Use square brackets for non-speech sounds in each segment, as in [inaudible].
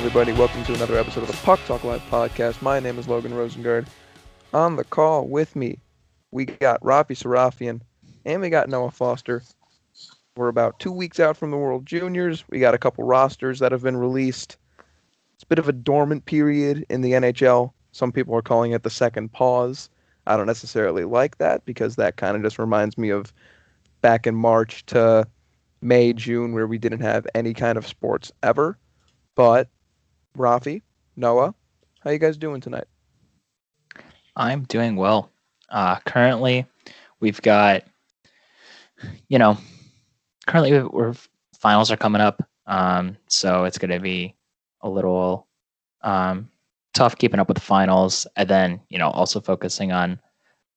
Everybody. Welcome to another episode of the Puck Talk Live podcast. My name is Logan Rosengard. On the call with me, we got Rafi Sarafian and we got Noah Foster. We're about two weeks out from the World Juniors. We got a couple rosters that have been released. It's a bit of a dormant period in the NHL. Some people are calling it the second pause. I don't necessarily like that because that kind of just reminds me of back in March to May, June, where we didn't have any kind of sports ever. But Rafi, Noah, how you guys doing tonight? I'm doing well. Uh, currently, we've got, you know, currently we're finals are coming up, um, so it's going to be a little um, tough keeping up with the finals, and then you know also focusing on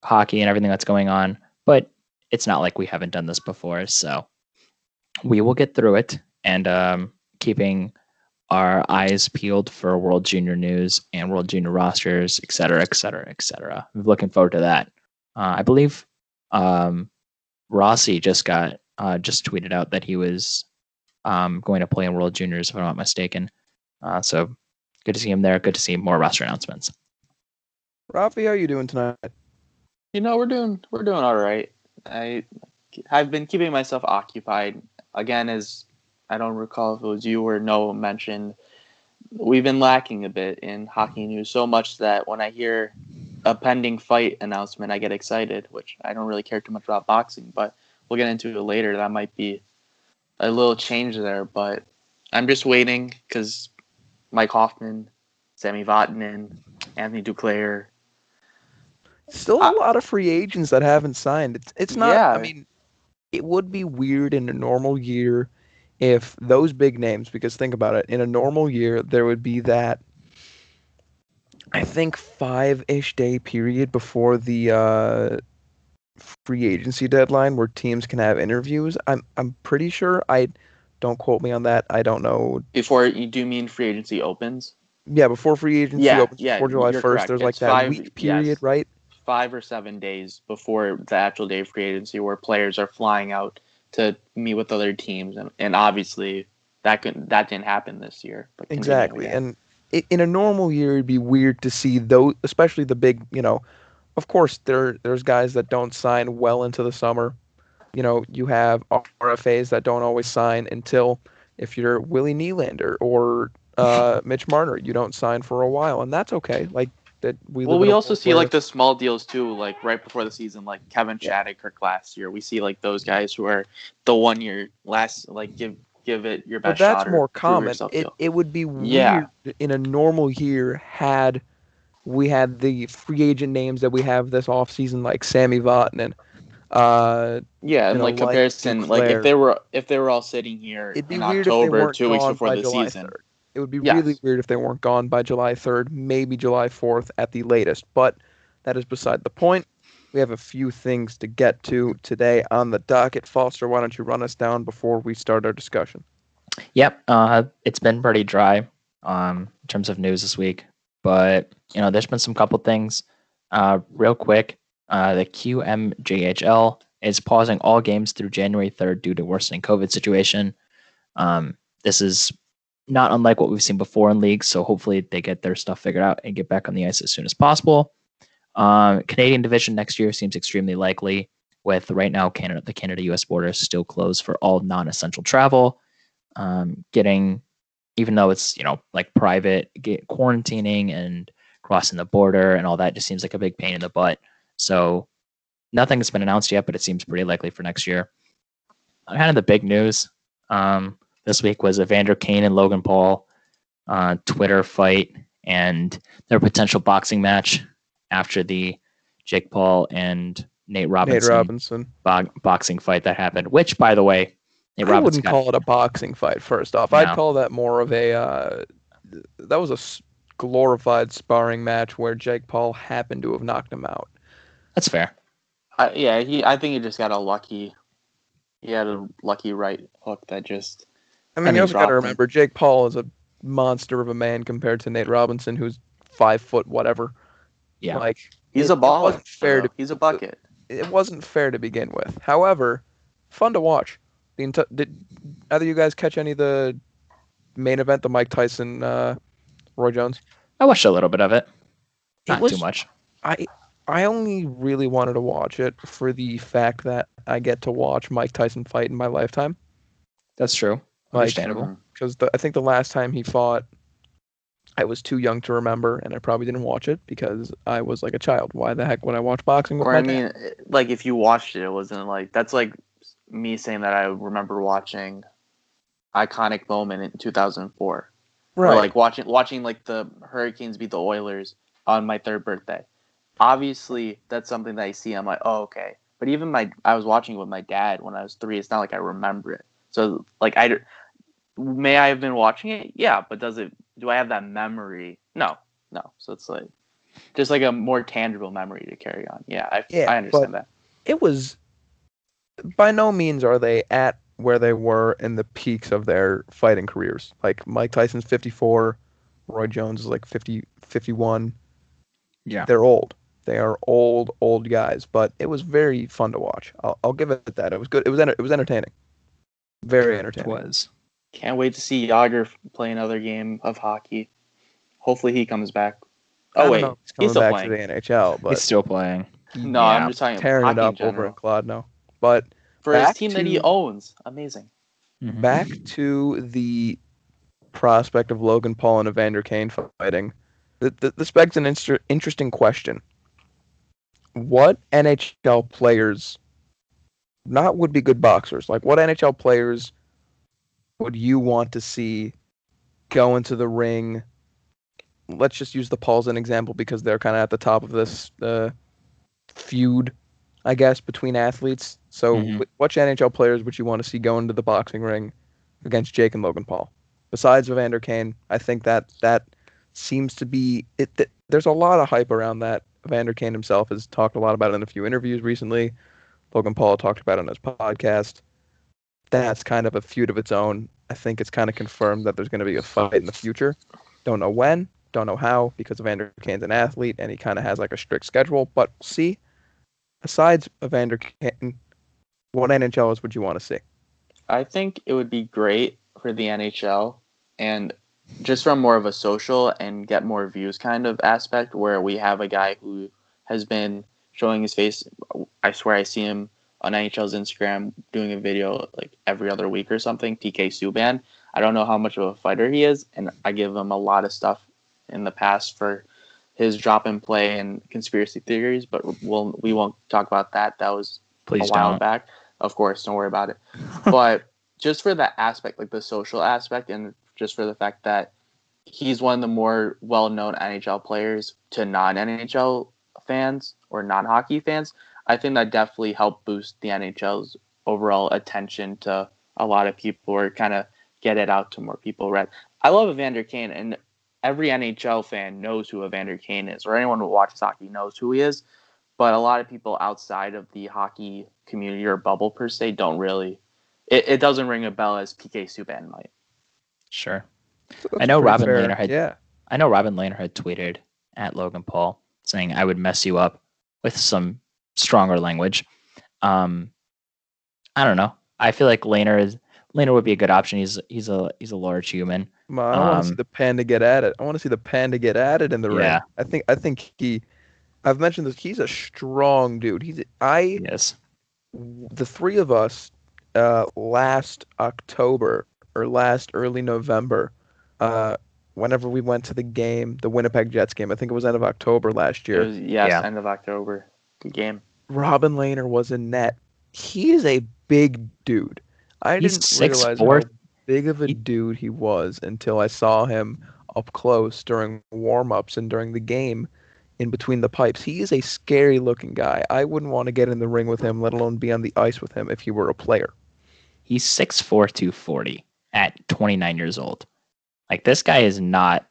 hockey and everything that's going on. But it's not like we haven't done this before, so we will get through it. And um, keeping our eyes peeled for World Junior news and World Junior rosters, et cetera, et cetera, et cetera. I'm looking forward to that. Uh, I believe um, Rossi just got uh, just tweeted out that he was um, going to play in World Juniors, if I'm not mistaken. Uh, so good to see him there. Good to see more roster announcements. Rafi, how you doing tonight? You know, we're doing we're doing all right. I I've been keeping myself occupied. Again, as I don't recall if it was you or Noah mentioned, we've been lacking a bit in hockey news so much that when I hear a pending fight announcement, I get excited, which I don't really care too much about boxing, but we'll get into it later. That might be a little change there, but I'm just waiting because Mike Hoffman, Sami Vatanen, Anthony Duclair. Still a lot of free agents that haven't signed. It's it's not. Yeah. I mean, it would be weird in a normal year if those big names. Because think about it. In a normal year, there would be that. I think five ish day period before the uh, free agency deadline where teams can have interviews. I'm I'm pretty sure. I don't quote me on that. I don't know. Before you do mean free agency opens? Yeah, before free agency yeah, opens yeah, before July first. There's like that five, week period, yes, right? Five or seven days before the actual day of free agency, where players are flying out to meet with other teams, and, and obviously that could that didn't happen this year. exactly, and in a normal year, it'd be weird to see those, especially the big, you know, of course, there there's guys that don't sign well into the summer. You know, you have RFAs that don't always sign until if you're Willie Nylander or uh, [laughs] Mitch Marner, you don't sign for a while, and that's okay. Like that, we. Well, we also see like the small deals too, like right before the season, like Kevin yeah. Shattuck last year. We see like those guys who are the one year last, like give give it your best. But that's more common. It it would be weird yeah. in a normal year had we had the free agent names that we have this offseason, like Sami Vatanen. Uh, yeah, and like comparison, like if they were if they were all sitting here It'd be in October, two weeks before the July season. 3rd. It would be yes. really weird if they weren't gone by July 3rd, maybe July 4th at the latest. But that is beside the point. We have a few things to get to today on the docket. Foster, why don't you run us down before we start our discussion? Yep, uh, it's been pretty dry um, in terms of news this week but you know, there's been some couple things. Uh, real quick, uh, the QMJHL is pausing all games through January 3rd due to worsening COVID situation. Um, this is not unlike what we've seen before in leagues, so hopefully they get their stuff figured out and get back on the ice as soon as possible. Um, Canadian division next year seems extremely likely, with right now Canada the Canada-U.S. border is still closed for all non-essential travel. Um, getting even though it's you know like private get quarantining and crossing the border and all that just seems like a big pain in the butt so nothing has been announced yet but it seems pretty likely for next year kind of the big news um, this week was evander kane and logan paul uh, twitter fight and their potential boxing match after the jake paul and nate robinson, nate robinson. Bo- boxing fight that happened which by the way Hey, I wouldn't call it a boxing fight. First off, no. I'd call that more of a uh, that was a glorified sparring match where Jake Paul happened to have knocked him out. That's fair. Uh, yeah, he. I think he just got a lucky. He had a lucky right hook that just. I mean, I mean you also got to remember Jake Paul is a monster of a man compared to Nate Robinson, who's five foot whatever. Yeah, like he's it, a baller. fair to, he's a bucket. It wasn't fair to begin with. However, fun to watch. The enti- did either you guys catch any of the main event, the Mike Tyson, uh, Roy Jones? I watched a little bit of it. It Not was- too much. I I only really wanted to watch it for the fact that I get to watch Mike Tyson fight in my lifetime. That's true. Understandable. Because I think the last time he fought, I was too young to remember, and I probably didn't watch it because I was like a child. Why the heck would I watch boxing with Or I mean, like if you watched it, it wasn't like that's like me saying that I remember watching iconic moment in 2004, right? or like watching watching like the Hurricanes beat the Oilers on my third birthday. Obviously, that's something that I see. I'm like, oh okay. But even my, I was watching it with my dad when I was three. It's not like I remember it. So like I, may I have been watching it? Yeah, but does it? Do I have that memory? No, no. So it's like just like a more tangible memory to carry on. Yeah, I, Yeah, I understand that. it was by no means are they at where they were in the peaks of their fighting careers. Like Mike Tyson's 54, Roy Jones is like 50, 51. Yeah. They're old. They are old, old guys, but it was very fun to watch. I'll, I'll give it that. It was good. It was enter- it was entertaining. Very entertaining. It was. Can't wait to see Jagr play another game of hockey. Hopefully he comes back. Oh wait, know he's he's still back playing. to the NHL, but He's still playing. No, Yeah. I'm just talking tearing hockey it in up over general. in Kladno. But for his back team that he owns. Amazing. Mhm. back to the prospect of Logan Paul and Evander Kane fighting. th- th- This begs an inter- interesting question. What NHL players, not would be good boxers, like what NHL players would you want to see go into the ring? Let's just use the Pauls an example because they're kind of at the top of this uh, feud, I guess, between athletes. So, Mhm. which NHL players would you want to see go into the boxing ring against Jake and Logan Paul? Besides Evander Kane, I think that that seems to be it. Th- there's a lot of hype around that. Evander Kane himself has talked a lot about it in a few interviews recently. Logan Paul talked about it on his podcast. That's kind of a feud of its own. I think it's kind of confirmed that there's going to be a fight in the future. Don't know when, don't know how, because Evander Kane's an athlete and he kind of has like a strict schedule. But we'll see. Besides Evander Kane, what NHLers would you want to see? I think it would be great for the NHL and just from more of a social and get more views kind of aspect where we have a guy who has been showing his face. I swear I see him on NHL's Instagram doing a video like every other week or something. PK Subban. I don't know how much of a fighter he is, and I give him a lot of stuff in the past for his drop and play and conspiracy theories, but we'll we won't talk about that. That was Please a while don't. back. Of course, don't worry about it. [laughs] but just for that aspect, like the social aspect, and just for the fact that he's one of the more well-known NHL players to non-NHL fans or non-hockey fans, I think that definitely helped boost the NHL's overall attention to a lot of people or kind of get it out to more people. Right? I love Evander Kane, and every NHL fan knows who Evander Kane is, or anyone who watches hockey knows who he is. But a lot of people outside of the hockey community or bubble per se don't really. It, it doesn't ring a bell as PK Subban might. Sure. I know Robin fair. Lehner had- Yeah. I know Robin Lehner had tweeted at Logan Paul saying I would mess you up with some stronger language. Um, I don't know. I feel like Lehner is Lehner would be a good option. He's he's a he's a large human. Ma, I want to see Um, the panda get at it. I want to see the panda get at it in the ring. Yeah. I think I think he I've mentioned this. He's a strong dude. He's I Yes. the three of us uh last October or last early November uh whenever we went to the game, the Winnipeg Jets game. I think it was end of October last year. was, yes, Yeah. end of October. Good game. Robin Lehner was in net. He is a big dude. I He's didn't 6'4". realize how big of a He- dude he was until I saw him up close during warm-ups and during the game in between the pipes. He is a scary looking guy. I wouldn't want to get in the ring with him, let alone be on the ice with him if he were a player. He's 6'4", 240 at 29 years old. Like this guy is not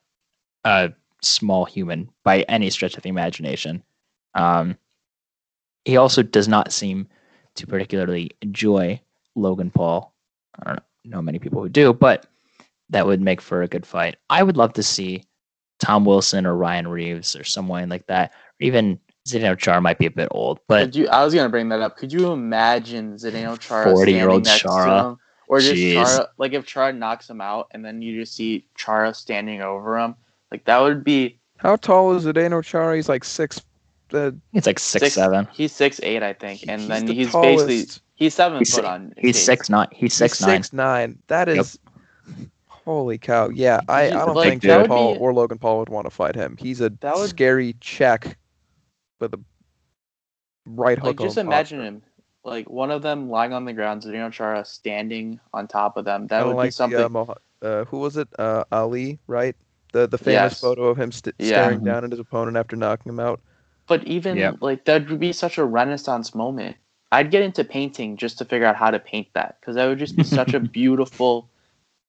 a small human by any stretch of the imagination. Um, he also does not seem to particularly enjoy Logan Paul. I don't know many people who do, but that would make for a good fight. I would love to see Tom Wilson or Ryan Reaves or someone like that. Or even Zdeno Char might be a bit old, but Could you, I was gonna bring that up. Could you imagine Zdeno Chara 40-year-old standing next to Chara. him, or just Jeez. Chara, like if Chara knocks him out and then you just see Chara standing over him, like that would be How tall is Zdeno Chara? He's like six. Uh, It's like six, seven. He's six eight, I think, and then the he's tallest- basically he's seven He's foot on. He's skates. six nine. He's six he's nine. Six nine. That Yep. Holy cow! Yeah, I, I don't like, think that Jake Paul be- or Logan Paul would want to fight him. He's a That would- scary check with a right hook. Like just imagine posture. him, like one of them lying on the ground, Zdeno Chara standing on top of them. That would like be something. The, uh, Moha- uh, who was it? Uh, Ali, right? The the famous Yes. photo of him st- staring Mhm. down at his opponent after knocking him out. But even Yep. like that would be such a renaissance moment. I'd get into painting just to figure out how to paint that because that would just be such a [laughs] beautiful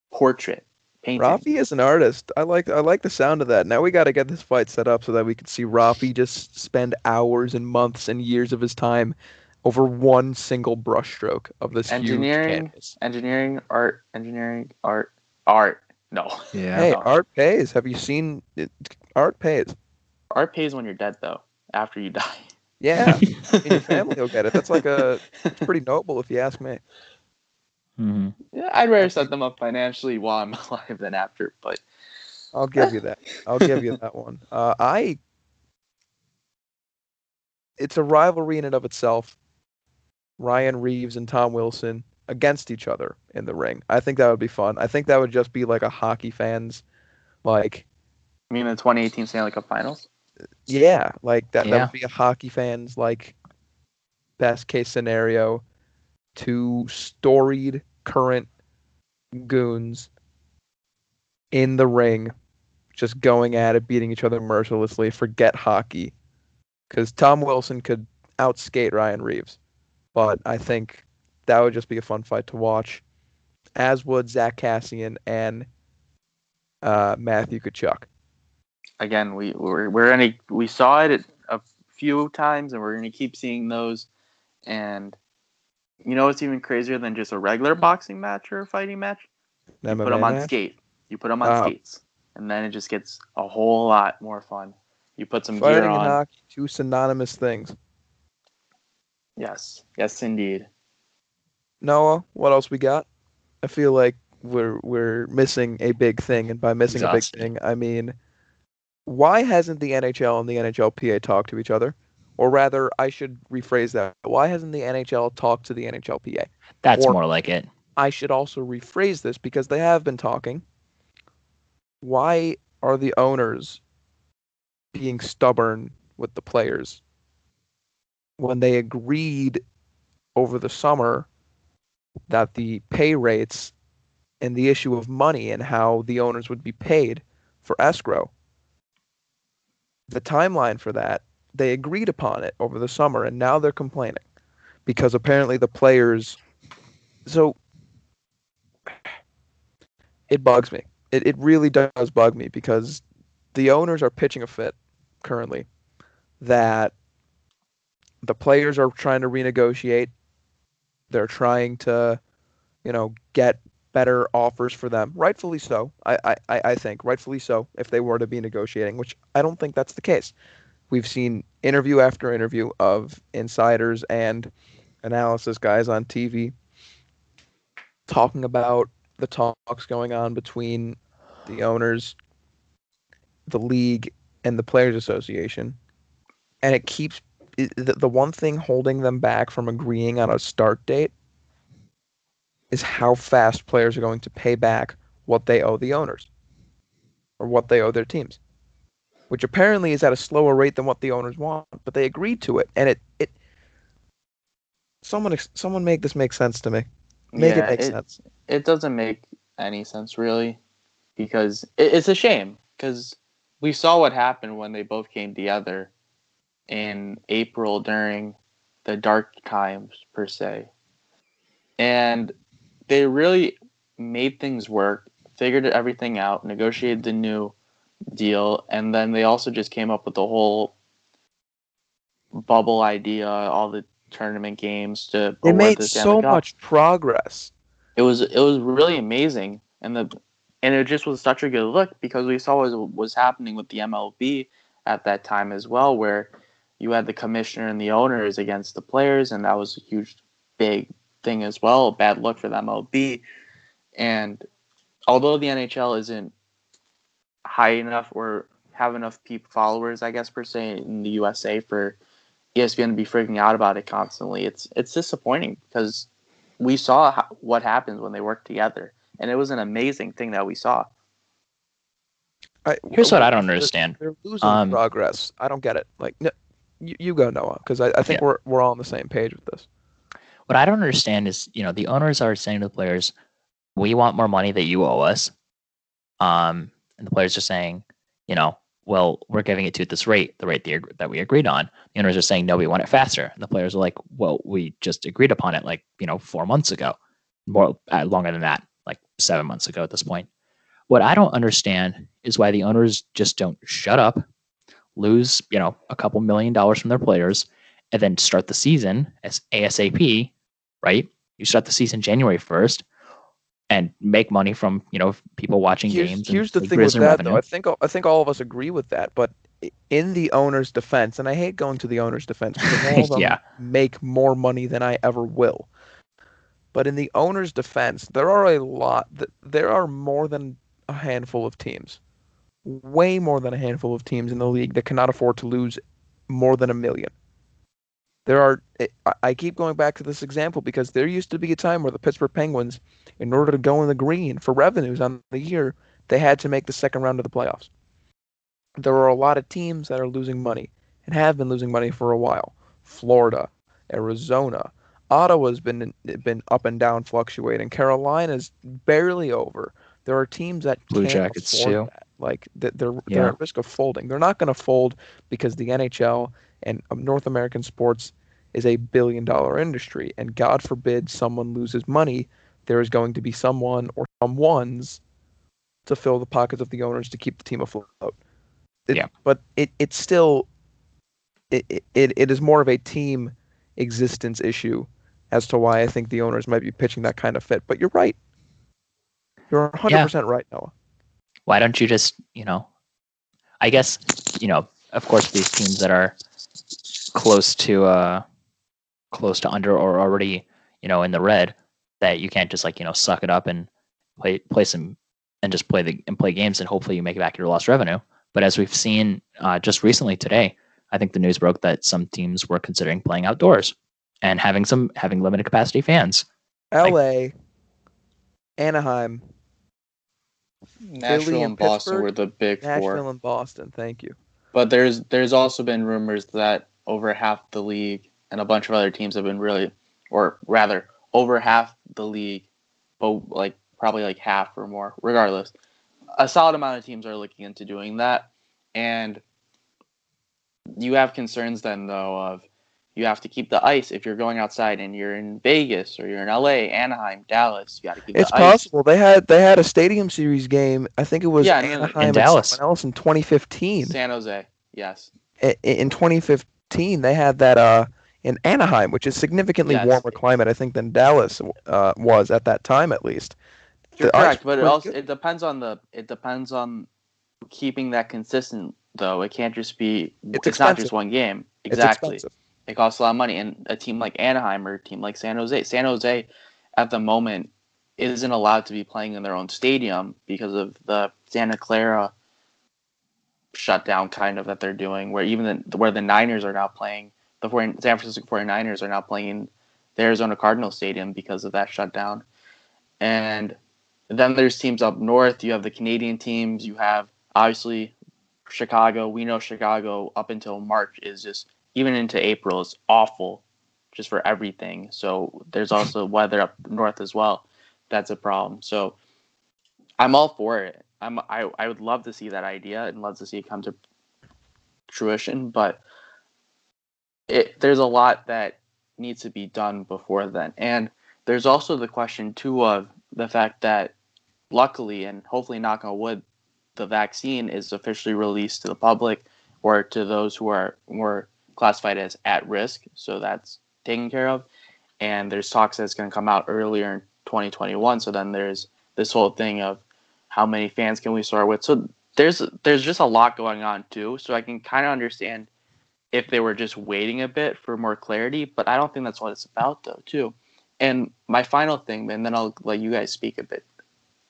portrait painting. Rafi is an artist. I like I like the sound of that. Now we got to get this fight set up so that we can see Rafi just spend hours and months and years of his time over one single brushstroke of this Engineering, huge canvas. engineering, art, engineering, art, art. No, Yeah. Hey, no. art pays. Have you seen it? Art pays. art pays when you're dead though. After you [laughs] die. Yeah, [laughs] I mean, your family will get it. That's like a it's pretty noble if you ask me. hmm Yeah, I'd rather set them up financially while I'm [laughs] alive than after. But I'll give you that. I'll give you that one. Uh, I. It's a rivalry in and of itself. Ryan Reaves and Tom Wilson against each other in the ring. I think that would be fun. I think that would just be like a hockey fans, like I mean the 2018 Stanley Cup Finals. Yeah, like that. That would be a hockey fans like best case scenario. Two storied current goons in the ring, just going at it, beating each other mercilessly. Forget hockey, because Tom Wilson could outskate Ryan Reaves, but I think that would just be a fun fight to watch. As would Zack Kassian and uh, Matthew Tkachuk. Again, we we're, we're gonna we saw it a few times, and we're gonna keep seeing those. And you know it's even crazier than just a regular boxing match or a fighting match? You put them on match? skate. You put them on Oh. skates, and then it just gets a whole lot more fun. You put some Fighting gear and on. hockey, two synonymous things. Yes, yes, indeed. Noah, what else we got? I feel like we're we're missing a big thing, and by missing Exhausted. a big thing, I mean, why hasn't the NHL and the NHLPA talked to each other? Or rather, I should rephrase that. Why hasn't the NHL talked to the NHLPA? That's Or- more like it. I should also rephrase this because they have been talking. Why are the owners being stubborn with the players when they agreed over the summer that the pay rates and the issue of money and how the owners would be paid for escrow? The timeline for that, they agreed upon it over the summer and now they're complaining because apparently the players. So it bugs me. It it really does bug me because the owners are pitching a fit currently that the players are trying to renegotiate. They're trying to, you know, get better offers for them. Rightfully so. I, I, I think rightfully so if they were to be negotiating, which I don't think that's the case. We've seen interview after interview of insiders and analysis guys on TV talking about the talks going on between the owners, the league, and the players association, and it keeps the, the one thing holding them back from agreeing on a start date is how fast players are going to pay back what they owe the owners or what they owe their teams, which apparently is at a slower rate than what the owners want, but they agreed to it, and it it. Someone, someone make this make sense to me. Make Yeah, it make it- sense. it doesn't make any sense really because it, it's a shame because we saw what happened when they both came together in April during the dark times per se and they really made things work figured everything out negotiated the new deal and then they also just came up with the whole bubble idea all the tournament games to They made the so Cup much progress. it was it was really amazing and the and it just was such a good look because we saw what was happening with the MLB at that time as well where you had the commissioner and the owners against the players and that was a huge big thing as well. Bad luck for the MLB. And although the NHL isn't high enough or have enough people followers, I guess per se in the USA for ESPN to be freaking out about it constantly, it's it's disappointing because we saw how, what happens when they work together, and it was an amazing thing that we saw. I, Here's what I don't understand. They're losing Um, progress. I don't get it. Like, no, you, you go, Noah, because I, I think Yeah. we're we're all on the same page with this. What I don't understand is, you know, the owners are saying to the players, "We want more money that you owe us," um, and the players are saying, you know, well, we're giving it to you at this rate, the rate that we agreed on. The owners are saying, no, we want it faster. And the players are like, well, we just agreed upon it like, you know, four months ago, more uh, longer than that, like seven months ago at this point. What I don't understand is why the owners just don't shut up, lose, you know, a couple million dollars from their players, and then start the season as ASAP, right? You start the season January 1st and make money from, you know, people watching Here's, games. here's the thing with that, revenue. though. I think I think all of us agree with that. But in the owner's defense, and I hate going to the owner's defense because [laughs] all of them Yeah. make more money than I ever will. But in the owner's defense, there are a lot. There are more than a handful of teams, way more than a handful of teams in the league that cannot afford to lose more than a million. There are. Eh, I- I- keep going back to this example because there used to be a time where the Pittsburgh Penguins, in order to go in the green for revenues on the year, they had to make the second round of the playoffs. There are a lot of teams that are losing money and have been losing money for a while. Florida, Arizona, Ottawa's been been up and down, fluctuating. Carolina's barely over. There are teams that Blue Jackets, afford too. that. Like they're they're at risk of folding. They're not going to fold because the NHL and um, North American sports is a billion dollar industry, and God forbid someone loses money, there is going to be someone or someone's to fill the pockets of the owners to keep the team afloat. It- Yeah. But it it's still it, it, it is more of a team existence issue as to why I think the owners might be pitching that kind of fit. But you're right. You're 100% right, Noah. why don't you just you know i guess you know of course these teams that are close to uh close to under or already you know in the red that you can't just like you know suck it up and play play some and just play the and play games and hopefully you make back your lost revenue but as we've seen uh, just recently today i think the news broke that some teams were considering playing outdoors and having some having limited capacity fans L.A., Anaheim, Nashville Philly and and Boston Pittsburgh, were the big Nashville, four. and Boston. Thank you. But there's there's also been rumors that over half the league and a bunch of other teams have been really, or rather, over half the league, but like probably like half or more, regardless, a solid amount of teams are looking into doing that, and you have concerns then though of you have to keep the ice if you're going outside and you're in Vegas or you're in LA, Anaheim, Dallas. You got to keep It's the ice. possible they had they had a Stadium Series game. I think it was Yeah, in- in Anaheim and Dallas. someone else in 2015. San Jose, yes. I- In 2015, they had that uh in Anaheim, which is significantly Yes. warmer climate, I think, than Dallas uh, was at that time, at least. You're The correct, but it also good. it depends on the it depends on keeping that consistent though. It can't just be It's it's, not just one game. Exactly. It costs a lot of money. And a team like Anaheim or a team like San Jose. San Jose at the moment isn't allowed to be playing in their own stadium because of the Santa Clara shutdown kind of that they're doing where even the, where the Niners are now playing the 40, San Francisco 49ers are now playing the Arizona Cardinals stadium because of that shutdown. And then there's teams up north. You have the Canadian teams. You have obviously Chicago. We know Chicago up until March is just even into April is awful, just for everything. So there's [laughs] also weather up north as well. That's a problem. So I'm all for it. I'm I, I would love to see that idea and love to see it come to fruition, but it there's a lot that needs to be done before then. And there's also the question too of the fact that luckily and hopefully knock on wood, the vaccine is officially released to the public or to those who are were classified as at risk. So that's taken care of. And there's talks that's going to come out earlier in 2021. So then there's this whole thing of how many fans can we start with. So there's there's just a lot going on too. So I can kind of understand if they were just waiting a bit for more clarity, but I don't think that's what it's about though too. And my final thing, and then I'll let you guys speak a bit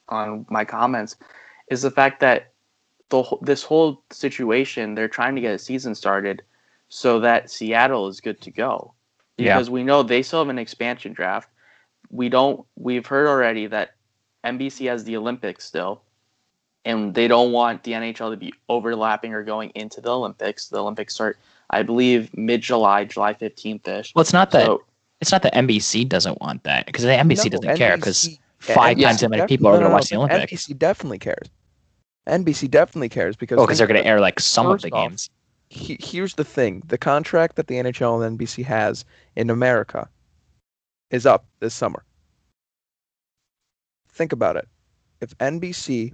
on my comments, is the fact that the this whole situation they're trying to get a season started so that Seattle is good to go Yeah. because we know they still have an expansion draft. We don't. We've heard already that NBC has the Olympics still, and they don't want the NHL to be overlapping or going into the Olympics. The Olympics start, I believe, mid July, July fifteenth ish. Well, it's not that So it's not that NBC doesn't want that because the NBC No, doesn't care because five yeah, times that many def- people are no, going to no, watch the Olympics. NBC definitely cares. NBC definitely cares because Oh, because they're going to air like some of the first off, games. he, here's the thing the contract that the NHL and NBC has in America is up this summer. Think about it. If NBC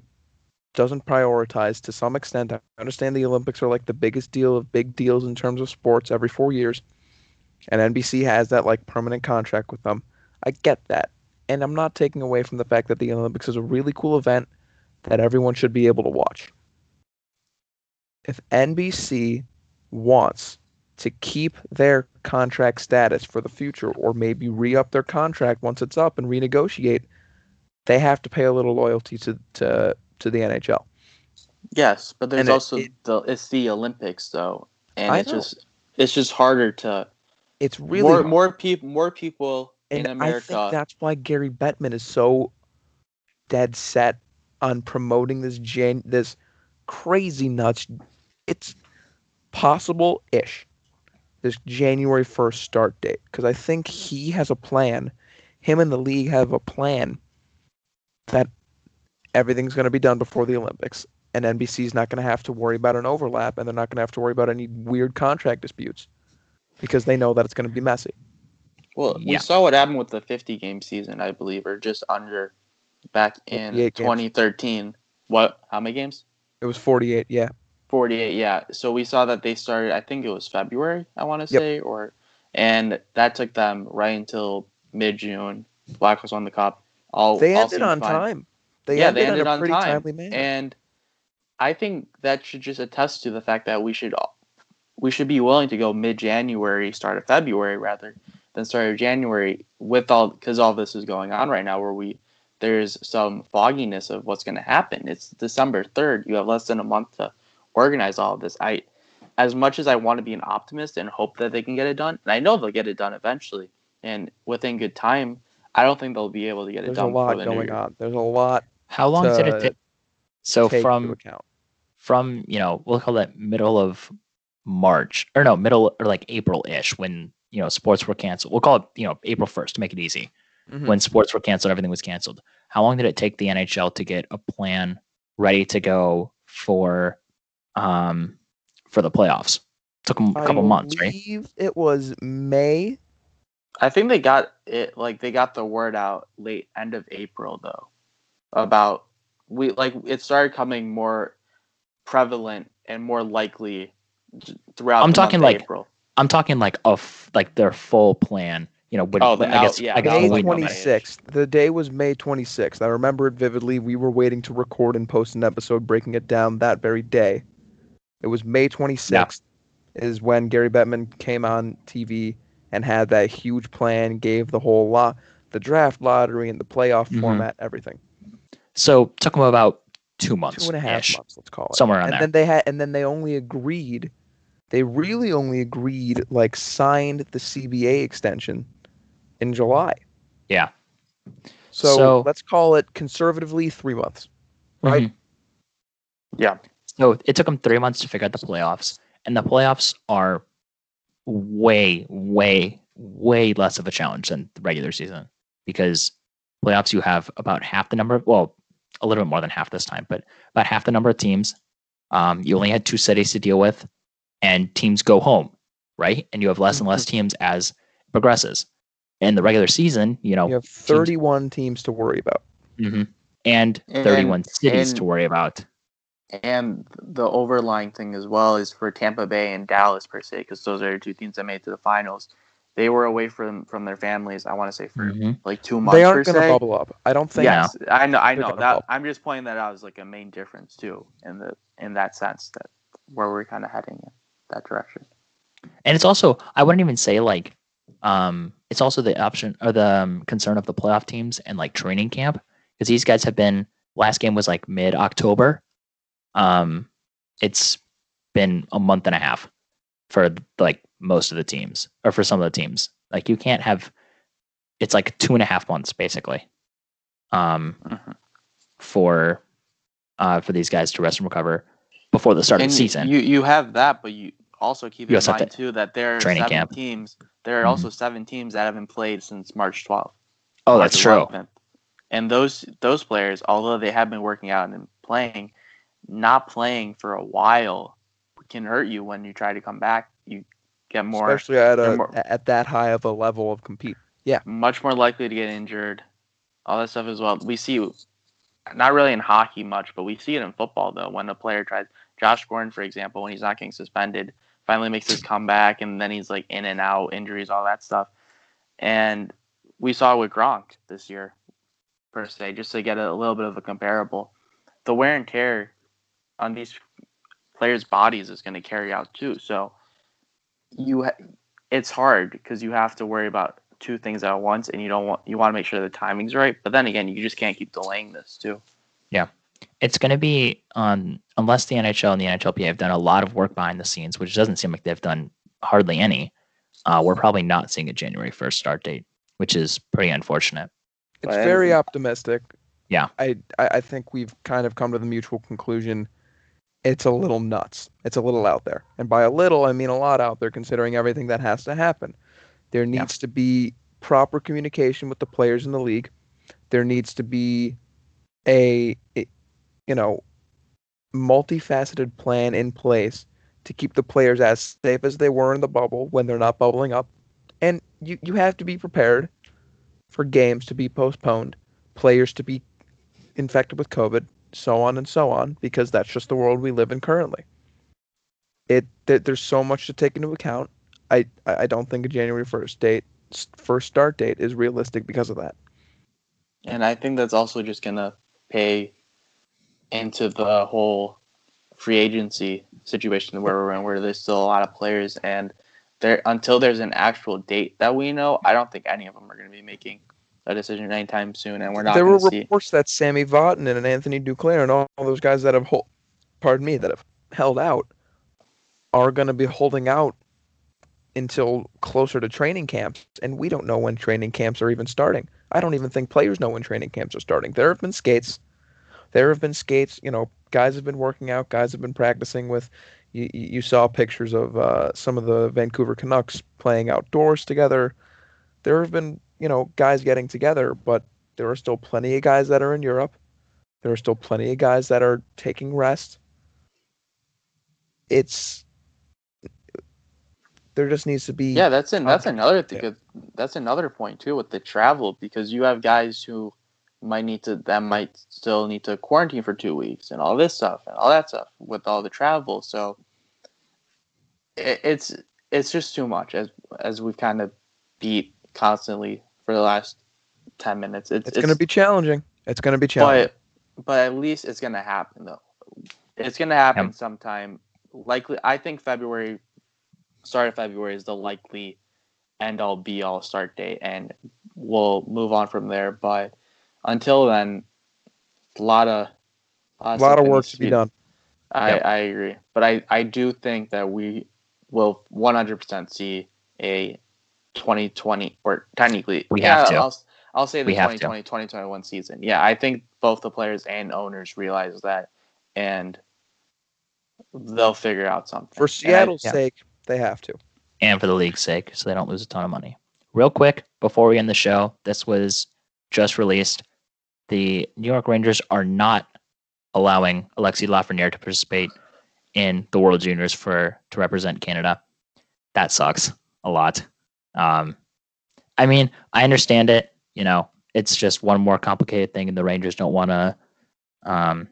doesn't prioritize to some extent, I understand the Olympics are like the biggest deal of big deals in terms of sports every four years, and NBC has that like permanent contract with them. I get that. And I'm not taking away from the fact that the Olympics is a really cool event that everyone should be able to watch if NBC wants to keep their contract status for the future or maybe re-up their contract once it's up and renegotiate, they have to pay a little loyalty to to, to the NHL. yes, but there's And also it- the it's the Olympics though, and I it's know. just it's just harder to It's really more hard. more people more people and in I think that's why Gary Bettman is so dead set on promoting this Jan- this crazy nuts. It's possible ish. This January 1st start date because I think he has a plan. Him and the league have a plan that everything's going to be done before the Olympics and NBC's not going to have to worry about an overlap and they're not going to have to worry about any weird contract disputes because they know that it's going to be messy. Well, we saw what happened with the 50 game season, I believe, or just under back in 48 games. 2013. What? How many games? It was 48, yeah. 48, yeah. So we saw that they started, I think it was February, I want to Yep. say, or, and that took them right until mid June. Blackhawks won the cup. All They ended seemed on fine. time. They yeah, ended, they ended in a on pretty time. timely manner. And I think that should just attest to the fact that we should we should be willing to go mid January, start of February rather than start of January with all because all this is going on right now where we there's some fogginess of what's going to happen. It's December third. You have less than a month to organize all of this. I as much as I want to be an optimist and hope that they can get it done, and I know they'll get it done eventually and within good time. I don't think they'll be able to get it There's a done. before lot the going year. on. There's a lot How long did it take? So take from account. from you know we'll call that middle of March or no middle or like April ish when you know sports were canceled. We'll call it you know April first to make it easy. Mhm. When sports were canceled, everything was canceled. How long did it take the NHL to get a plan ready to go for um for the playoffs? It Took them a couple I months, right? It was May. I think they got it like they got the word out late end of April though about we like it started coming more prevalent and more likely throughout. I'm the month talking of like April. I'm talking like a f- like their full plan. You know, when, Oh, the when- I guess yeah, I guess May when we know twenty better. 26th. The day was May 26th. I remember it vividly. We were waiting to record and post an episode breaking it down that very day. It was May 26th is when Gary Bettman came on TV and had that huge plan, gave the whole lot, the draft lottery and the playoff Mhm. format, everything. So took them about two months, Two and a half ish, months, let's call it. somewhere around and there. then they had and then they only agreed they really only agreed like signed the CBA extension in July. Yeah. So, So- let's call it conservatively 3 months. right? Mhm. Yeah, So it took them three months to figure out the playoffs, and the playoffs are way, way, way less of a challenge than the regular season because playoffs you have about half the number of well, a little bit more than half this time, but about half the number of teams. Um, you only had two cities to deal with, and teams go home, right? And you have less and less teams as it progresses. In the regular season, you know, You have 31 teams to worry about. mhm, and And- 31 cities and- to worry about. And the overlying thing as well is for Tampa Bay and Dallas per se, because those are the two teams that made it to the finals. They were away from from their families. I want to say for Mhm. like two months. They aren't going to bubble up. I don't think Yes, I know. I know that. bubble. I'm just pointing that out as like a main difference too, in the in that sense that where we're kind of heading in that direction. And it's also, I wouldn't even say like um, it's also the option or the um, concern of the playoff teams and like training camp because these guys have been. Last game was like mid October. Um, it's been a month and a half for like most of the teams or for some of the teams. Like you can't have. It's like two and a half months basically. Um, Mhm. for uh for these guys to rest and recover before the start of the season. You you have that, but you also keep You in mind to- too that there are training seven camp. teams. There are Mhm. also seven teams that haven't played since March 12th. oh, March that's true. And those those players, although they have been working out and playing, not playing for a while can hurt you when you try to come back. You get more especially at a more- at that high of a level of compete. Yeah, much more likely to get injured. All that stuff as well. We see not really in hockey much, but we see it in football though. When a player tries, Josh Gordon, for example, when he's not getting suspended, finally makes his comeback, and then he's like in and out, injuries, all that stuff. And we saw it with Gronk this year, per se, just to get a little bit of a comparable. The wear and tear on these players' bodies is going to carry out too. So you, ha- it's hard because you have to worry about two things at once, and you don't want you want to make sure the timing's right. But then again, you just can't keep delaying this too. Yeah, it's going to be on unless the NHL and the NHLPA have done a lot of work behind the scenes, which doesn't seem like they've done hardly any. Uh, we're probably not seeing a January first start date, which is pretty unfortunate. It's very optimistic. Yeah. I, I I think we've kind of come to the mutual conclusion. It's a little nuts. It's a little out there, and by a little, I mean a lot out there, considering everything that has to happen. There Yeah. needs to be proper communication with the players in the league. There needs to be a, a you know multifaceted plan in place to keep the players as safe as they were in the bubble when they're not bubbling up. And you, you have to be prepared for games to be postponed, players to be infected with COVID, so on and so on, because that's just the world we live in currently. It th- there's so much to take into account. I I don't think a January first date first start date is realistic because of that. And I think that's also just gonna pay into the whole free agency situation where we're in, where there's still a lot of players, and there until there's an actual date that we know, I don't think any of them are gonna be making a decision anytime soon, and we're not there were see. reports that Sami Vatanen and Anthony Duclair and all, all those guys that have hol- pardon me that have held out are going to be holding out until closer to training camps and we don't know when training camps are even starting. I don't even think players know when training camps are starting. There have been skates. There have been skates, you know, guys have been working out, guys have been practicing with you, you you saw pictures of uh, some of the Vancouver Canucks playing outdoors together. There have been, you know, guys getting together, but there are still plenty of guys that are in Europe. There are still plenty of guys that are taking rest. It's there just needs to be Yeah, that's an that's another thing. Yeah. That's another point too with the travel because you have guys who might need to that might still need to quarantine for two weeks and all this stuff and all that stuff with all the travel. So it, it's it's just too much as as we've kind of beat constantly for the last ten minutes. It's, it's, going to be challenging. It's going to be challenging. but at least it's gonna happen though. It's gonna happen Yep. sometime. Likely, I think February, start of February is the likely end all be all start date, and we'll move on from there. But until then, a lot of a lot of work to be done. I, Yep. I agree, but I, I do think that we will 100% see a 2020 or technically We yeah, have to. I'll, I'll say the We to. 2020 2021 season. Yeah, I think both the players and owners realize that, and they'll figure out something. For And I- Seattle's yeah. sake, they have to. and for the league's sake, so they don't lose a ton of money. Real quick, before we end the show, this was just released. The New York Rangers are not allowing Alexi Lafreniere to participate in the World Juniors for to represent Canada. That sucks a lot. Um, I mean, I understand it. You know, it's just one more complicated thing, and the Rangers don't want to. Um,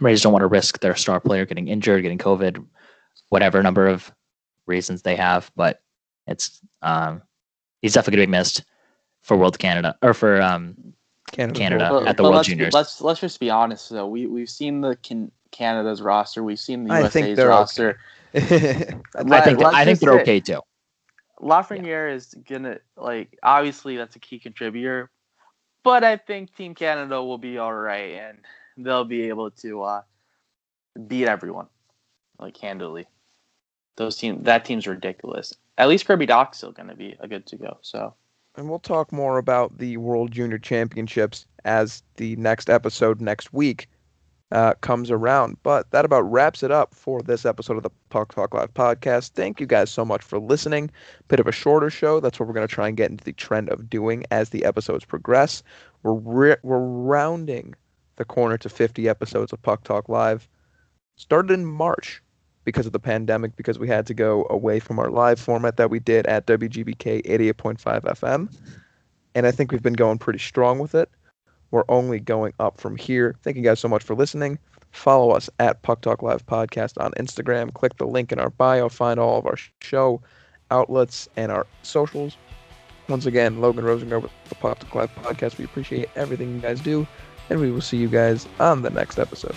Rangers don't want to risk their star player getting injured, getting COVID, whatever number of reasons they have, but it's um, he's definitely going to be missed for World Canada or for um, Canada's Canada. World at the but World let's, be- Juniors. Let's let's just be honest though. We we've seen the can, Canada's roster. We've seen the I USA's they're roster. [laughs] okay. I think I think they're okay too. Lafreniere is gonna like obviously that's a key contributor, but I think Team Canada will be all right and they'll be able to uh, beat everyone like handily. Those team that team's ridiculous. At least Kirby Dach's still gonna be a good to go. So and we'll talk more about the World Junior Championships as the next episode next week uh, comes around. But that about wraps it up for this episode of the Puck Talk Live podcast. Thank you guys so much for listening. Bit of a shorter show. That's what we're going to try and get into the trend of doing as the episodes progress. We're re- we're rounding the corner to 50 episodes of Puck Talk Live. Started in March because of the pandemic, because we had to go away from our live format that we did at WGBK 88.5 FM. And I think we've been going pretty strong with it. We're only going up from here. Thank you guys so much for listening. Follow us at Puck Talk Live Podcast on Instagram. Click the link in our bio. Find all of our show outlets and our socials. Once again, Logan Rosinger with the Puck Talk Live Podcast. We appreciate everything you guys do, and we will see you guys on the next episode.